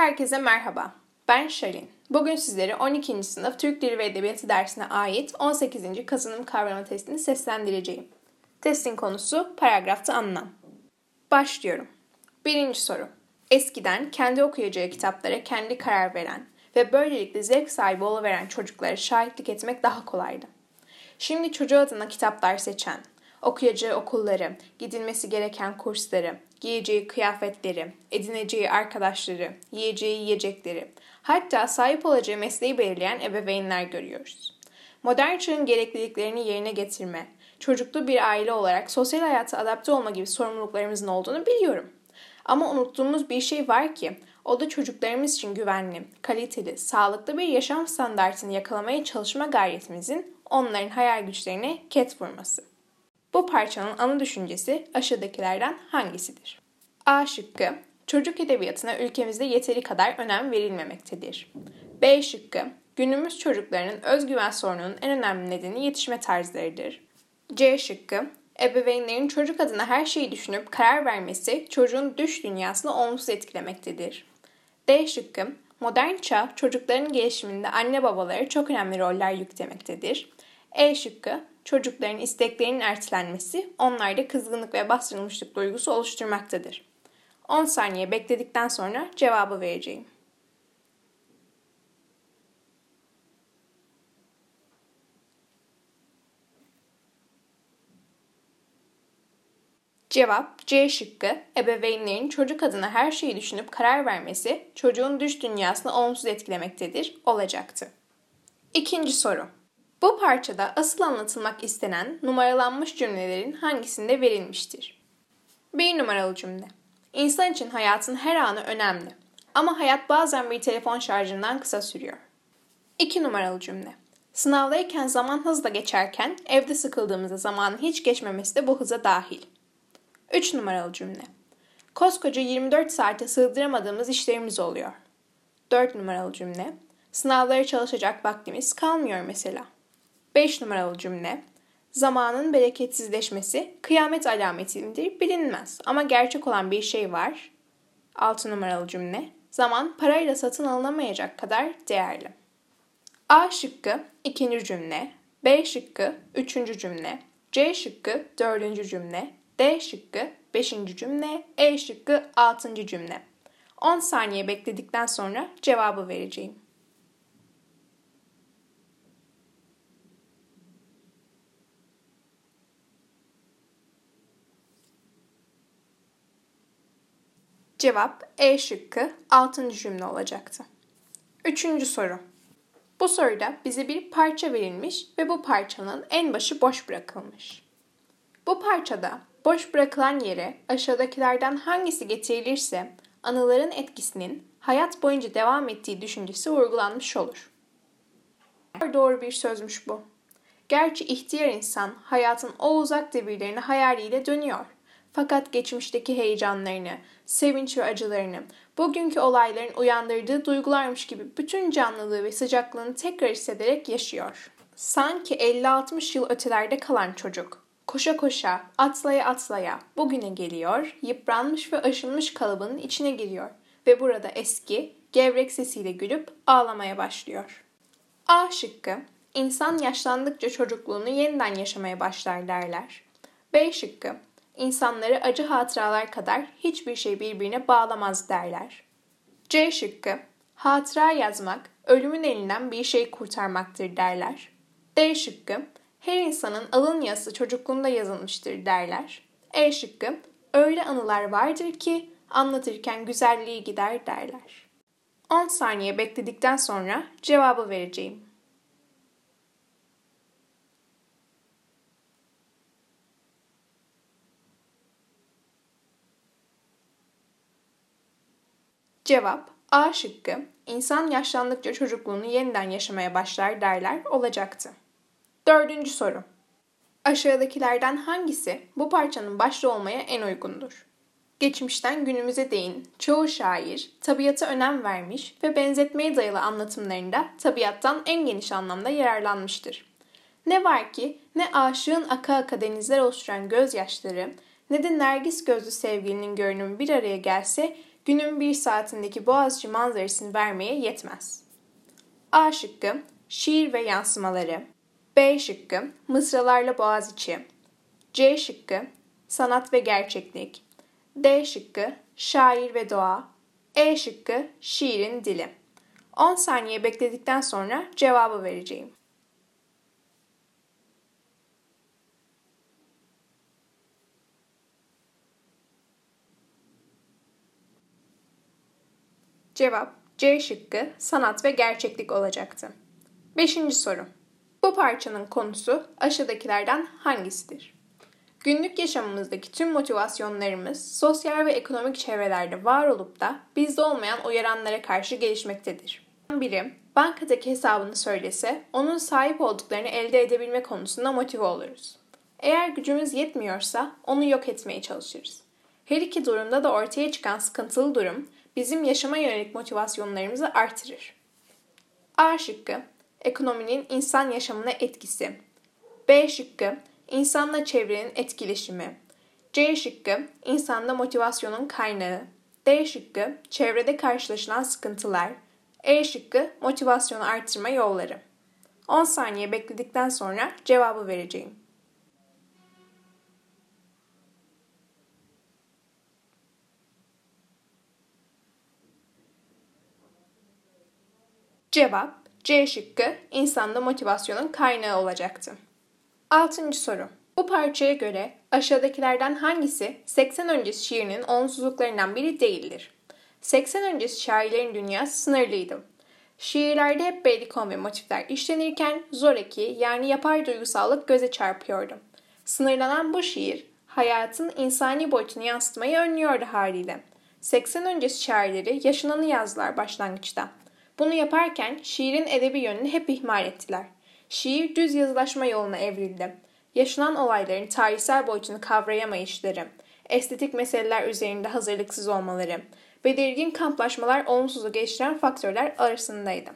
Herkese merhaba. Ben Şarin. Bugün sizlere 12. sınıf Türk Dili ve Edebiyatı dersine ait 18. kazanım kavrama testini seslendireceğim. Testin konusu paragrafta anlam. Başlıyorum. Birinci soru. Eskiden kendi okuyacağı kitaplara kendi karar veren ve böylelikle zevk sahibi oluveren çocuklara şahitlik etmek daha kolaydı. Şimdi çocuğu adına kitaplar seçen, okuyacağı okulları, gidilmesi gereken kursları, giyeceği kıyafetleri, edineceği arkadaşları, yiyeceği yiyecekleri, hatta sahip olacağı mesleği belirleyen ebeveynler görüyoruz. Modern çağın gerekliliklerini yerine getirme, çocuklu bir aile olarak sosyal hayata adapte olma gibi sorumluluklarımızın olduğunu biliyorum. Ama unuttuğumuz bir şey var ki o da çocuklarımız için güvenli, kaliteli, sağlıklı bir yaşam standartını yakalamaya çalışma gayretimizin onların hayal güçlerine ket vurması. Bu parçanın ana düşüncesi aşağıdakilerden hangisidir? A şıkkı, çocuk edebiyatına ülkemizde yeteri kadar önem verilmemektedir. B şıkkı, günümüz çocuklarının özgüven sorununun en önemli nedeni yetişme tarzlarıdır. C şıkkı, ebeveynlerin çocuk adına her şeyi düşünüp karar vermesi çocuğun düş dünyasını olumsuz etkilemektedir. D şıkkı, modern çağ çocukların gelişiminde anne babaları çok önemli roller yüklemektedir. E şıkkı, çocukların isteklerinin ertelenmesi onlarda kızgınlık ve bastırılmışlık duygusu oluşturmaktadır. 10 saniye bekledikten sonra cevabı vereceğim. Cevap C şıkkı, ebeveynlerin çocuk adına her şeyi düşünüp karar vermesi çocuğun düş dünyasını olumsuz etkilemektedir olacaktı. İkinci soru. Bu parçada asıl anlatılmak istenen numaralanmış cümlelerin hangisinde verilmiştir? Bir numaralı cümle. İnsan için hayatın her anı önemli. Ama hayat bazen bir telefon şarjından kısa sürüyor. İki numaralı cümle. Sınavdayken zaman hızla geçerken evde sıkıldığımızda zamanın hiç geçmemesi de bu hıza dahil. Üç numaralı cümle. Koskoca 24 saate sığdıramadığımız işlerimiz oluyor. Dört numaralı cümle. Sınavlara çalışacak vaktimiz kalmıyor mesela. 5 numaralı cümle. Zamanın bereketsizleşmesi kıyamet alametidir bilinmez ama gerçek olan bir şey var. 6 numaralı cümle. Zaman parayla satın alınamayacak kadar değerli. A şıkkı ikinci cümle, B şıkkı üçüncü cümle, C şıkkı dördüncü cümle, D şıkkı beşinci cümle, E şıkkı altıncı cümle. 10 saniye bekledikten sonra cevabı vereceğim. Cevap E şıkkı 6. cümle olacaktı. Üçüncü soru. Bu soruda bize bir parça verilmiş ve bu parçanın en başı boş bırakılmış. Bu parçada boş bırakılan yere aşağıdakilerden hangisi getirilirse anıların etkisinin hayat boyunca devam ettiği düşüncesi vurgulanmış olur. Doğru bir sözmüş bu. Gerçi ihtiyar insan hayatın o uzak devirlerine hayaliyle dönüyor. Fakat geçmişteki heyecanlarını, sevinç ve acılarını, bugünkü olayların uyandırdığı duygularmış gibi bütün canlılığı ve sıcaklığını tekrar hissederek yaşıyor. Sanki 50-60 yıl ötelerde kalan çocuk. Koşa koşa, atlaya atlaya bugüne geliyor, yıpranmış ve aşınmış kalıbının içine giriyor ve burada eski, gevrek sesiyle gülüp ağlamaya başlıyor. A şıkkı, insan yaşlandıkça çocukluğunu yeniden yaşamaya başlar derler. B şıkkı, insanları acı hatıralar kadar hiçbir şey birbirine bağlamaz derler. C şıkkı, hatıra yazmak, ölümün elinden bir şey kurtarmaktır derler. D şıkkı, her insanın alın yazısı çocukluğunda yazılmıştır derler. E şıkkı, öyle anılar vardır ki anlatırken güzelliği gider derler. 10 saniye bekledikten sonra cevabı vereceğim. Cevap A şıkkı insan yaşlandıkça çocukluğunu yeniden yaşamaya başlar derler olacaktı. Dördüncü soru. Aşağıdakilerden hangisi bu parçanın başlı olmaya en uygundur? Geçmişten günümüze değin çoğu şair tabiata önem vermiş ve benzetmeye dayalı anlatımlarında tabiattan en geniş anlamda yararlanmıştır. Ne var ki ne aşığın aka aka denizler oluşturan gözyaşları ne de nergis gözlü sevgilinin görünümü bir araya gelse günün bir saatindeki Boğaziçi manzarasını vermeye yetmez. A şıkkı şiir ve yansımaları. B şıkkı mısralarla Boğaziçi. C şıkkı sanat ve gerçeklik. D şıkkı şair ve doğa. E şıkkı şiirin dili. 10 saniye bekledikten sonra cevabı vereceğim. Cevap C şıkkı sanat ve gerçeklik olacaktı. Beşinci soru. Bu parçanın konusu aşağıdakilerden hangisidir? Günlük yaşamımızdaki tüm motivasyonlarımız sosyal ve ekonomik çevrelerde var olup da bizde olmayan uyaranlara karşı gelişmektedir. Biri bankadaki hesabını söylese onun sahip olduklarını elde edebilme konusunda motive oluruz. Eğer gücümüz yetmiyorsa onu yok etmeye çalışırız. Her iki durumda da ortaya çıkan sıkıntılı durum bizim yaşama yönelik motivasyonlarımızı artırır. A şıkkı ekonominin insan yaşamına etkisi. B şıkkı insanla çevrenin etkileşimi. C şıkkı insanda motivasyonun kaynağı. D şıkkı çevrede karşılaşılan sıkıntılar. E şıkkı motivasyonu artırma yolları. 10 saniye bekledikten sonra cevabı vereceğim. Cevap C şıkkı insanda motivasyonun kaynağı olacaktı. Altıncı soru. Bu parçaya göre aşağıdakilerden hangisi 80 öncesi şiirinin olumsuzluklarından biri değildir? 80 öncesi şairlerin dünyası sınırlıydı. Şiirlerde hep belikon ve motifler işlenirken zoraki yani yapay duygusallık göze çarpıyordu. Sınırlanan bu şiir hayatın insani boyutunu yansıtmayı önlüyordu haliyle. 80 öncesi şairleri yaşananı yazdılar başlangıçta. Bunu yaparken şiirin edebi yönünü hep ihmal ettiler. Şiir düz yazılaşma yoluna evrildi. Yaşanan olayların tarihsel boyutunu kavrayamayışları, estetik meseleler üzerinde hazırlıksız olmaları, belirgin kamplaşmalar olumsuzu geliştiren faktörler arasındaydı.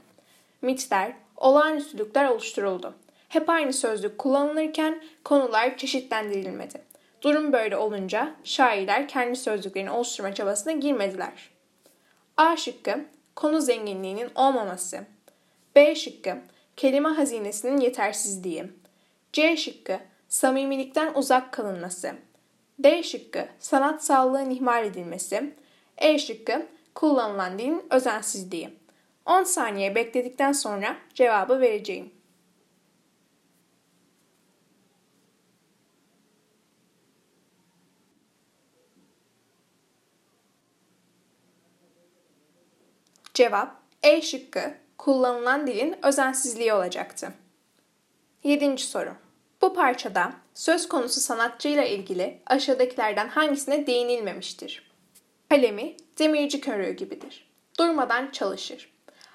Mitler, olağanüstülükler oluşturuldu. Hep aynı sözlük kullanılırken konular çeşitlendirilmedi. Durum böyle olunca şairler kendi sözlüklerini oluşturma çabasına girmediler. A şıkkı konu zenginliğinin olmaması. B şıkkı kelime hazinesinin yetersizliği. C şıkkı samimilikten uzak kalınması. D şıkkı sanat sağlığın ihmal edilmesi. E şıkkı kullanılan dilin özensizliği. 10 saniye bekledikten sonra cevabı vereceğim. Cevap E şıkkı kullanılan dilin özensizliği olacaktı. 7. soru. Bu parçada söz konusu sanatçıyla ilgili aşağıdakilerden hangisine değinilmemiştir? Kalemi demirci körüğü gibidir. Durmadan çalışır.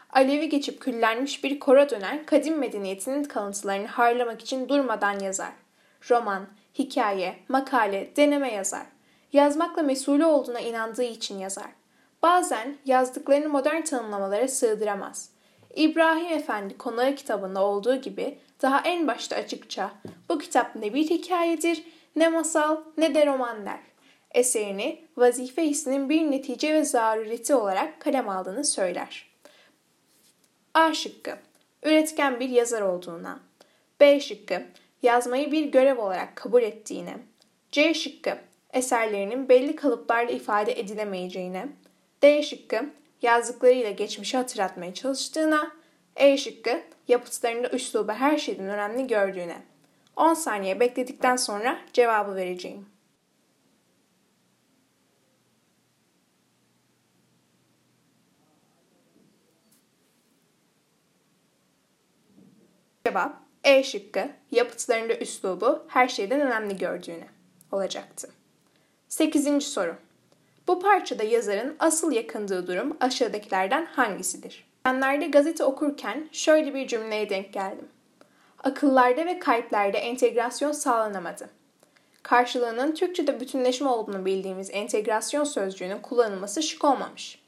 Alevi geçip küllenmiş bir kora döner kadim medeniyetinin kalıntılarını harlamak için durmadan yazar. Roman, hikaye, makale, deneme yazar. Yazmakla mesulü olduğuna inandığı için yazar. Bazen yazdıklarını modern tanımlamalara sığdıramaz. İbrahim Efendi Konağı kitabında olduğu gibi daha en başta açıkça bu kitap ne bir hikayedir, ne masal ne de roman der. Eserini vazife hissinin bir netice ve zarureti olarak kalem aldığını söyler. A şıkkı üretken bir yazar olduğuna. B şıkkı yazmayı bir görev olarak kabul ettiğine. C şıkkı eserlerinin belli kalıplarla ifade edilemeyeceğine. D şıkkı yazdıklarıyla geçmişi hatırlatmaya çalıştığına, E şıkkı yapıtlarında üslubu her şeyden önemli gördüğüne. 10 saniye bekledikten sonra cevabı vereceğim. Cevap E şıkkı yapıtlarında üslubu her şeyden önemli gördüğüne olacaktı. 8. soru. Bu parçada yazarın asıl yakındığı durum aşağıdakilerden hangisidir? Geçenlerde gazete okurken şöyle bir cümleye denk geldim. Akıllarda ve kalplerde entegrasyon sağlanamadı. Karşılığının Türkçe'de bütünleşme olduğunu bildiğimiz entegrasyon sözcüğünün kullanılması şık olmamış.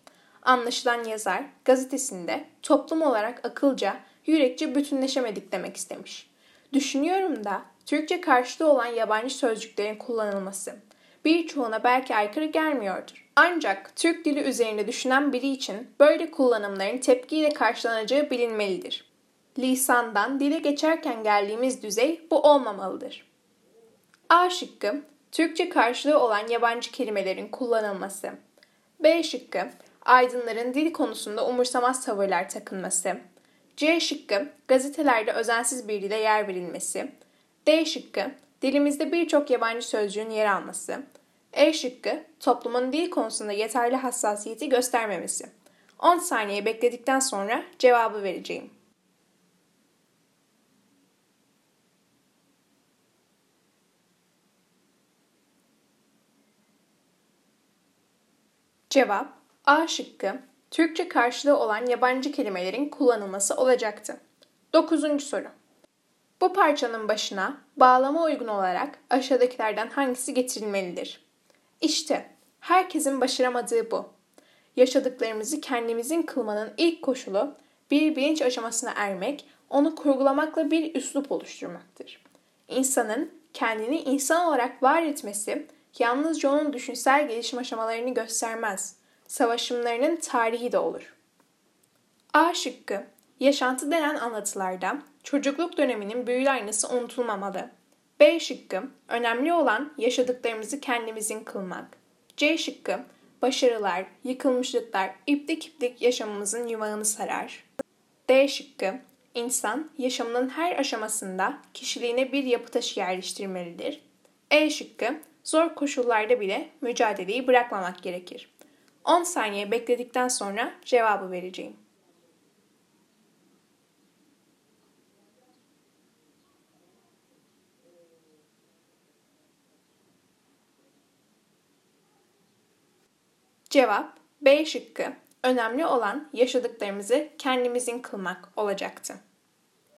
Anlaşılan yazar gazetesinde toplum olarak akılca, yürekçe bütünleşemedik demek istemiş. Düşünüyorum da Türkçe karşılığı olan yabancı sözcüklerin kullanılması birçoğuna belki aykırı gelmiyordur. Ancak Türk dili üzerinde düşünen biri için böyle kullanımların tepkiyle karşılanacağı bilinmelidir. Lisandan dile geçerken geldiğimiz düzey bu olmamalıdır. A şıkkı, Türkçe karşılığı olan yabancı kelimelerin kullanılması. B şıkkı, aydınların dil konusunda umursamaz tavırlar takınması. C şıkkı, gazetelerde özensiz bir dile yer verilmesi. D şıkkı, dilimizde birçok yabancı sözcüğün yer alması. E şıkkı, toplumun dil konusunda yeterli hassasiyeti göstermemesi. 10 saniye bekledikten sonra cevabı vereceğim. Cevap A şıkkı Türkçe karşılığı olan yabancı kelimelerin kullanılması olacaktı. 9. soru. Bu parçanın başına bağlama uygun olarak aşağıdakilerden hangisi getirilmelidir? İşte herkesin başaramadığı bu. Yaşadıklarımızı kendimizin kılmanın ilk koşulu bir bilinç aşamasına ermek, onu kurgulamakla bir üslup oluşturmaktır. İnsanın kendini insan olarak var etmesi yalnızca onun düşünsel gelişim aşamalarını göstermez. Savaşımlarının tarihi de olur. A şıkkı Yaşantı denen anlatılarda çocukluk döneminin büyülü aynası unutulmamalı. B şıkkı önemli olan yaşadıklarımızı kendimizin kılmak. C şıkkı başarılar, yıkılmışlıklar iplik iplik yaşamımızın yuvağını sarar. D şıkkı insan yaşamının her aşamasında kişiliğine bir yapı taşı yerleştirmelidir. E şıkkı zor koşullarda bile mücadeleyi bırakmamak gerekir. 10 saniye bekledikten sonra cevabı vereceğim. Cevap B şıkkı. Önemli olan yaşadıklarımızı kendimizin kılmak olacaktı.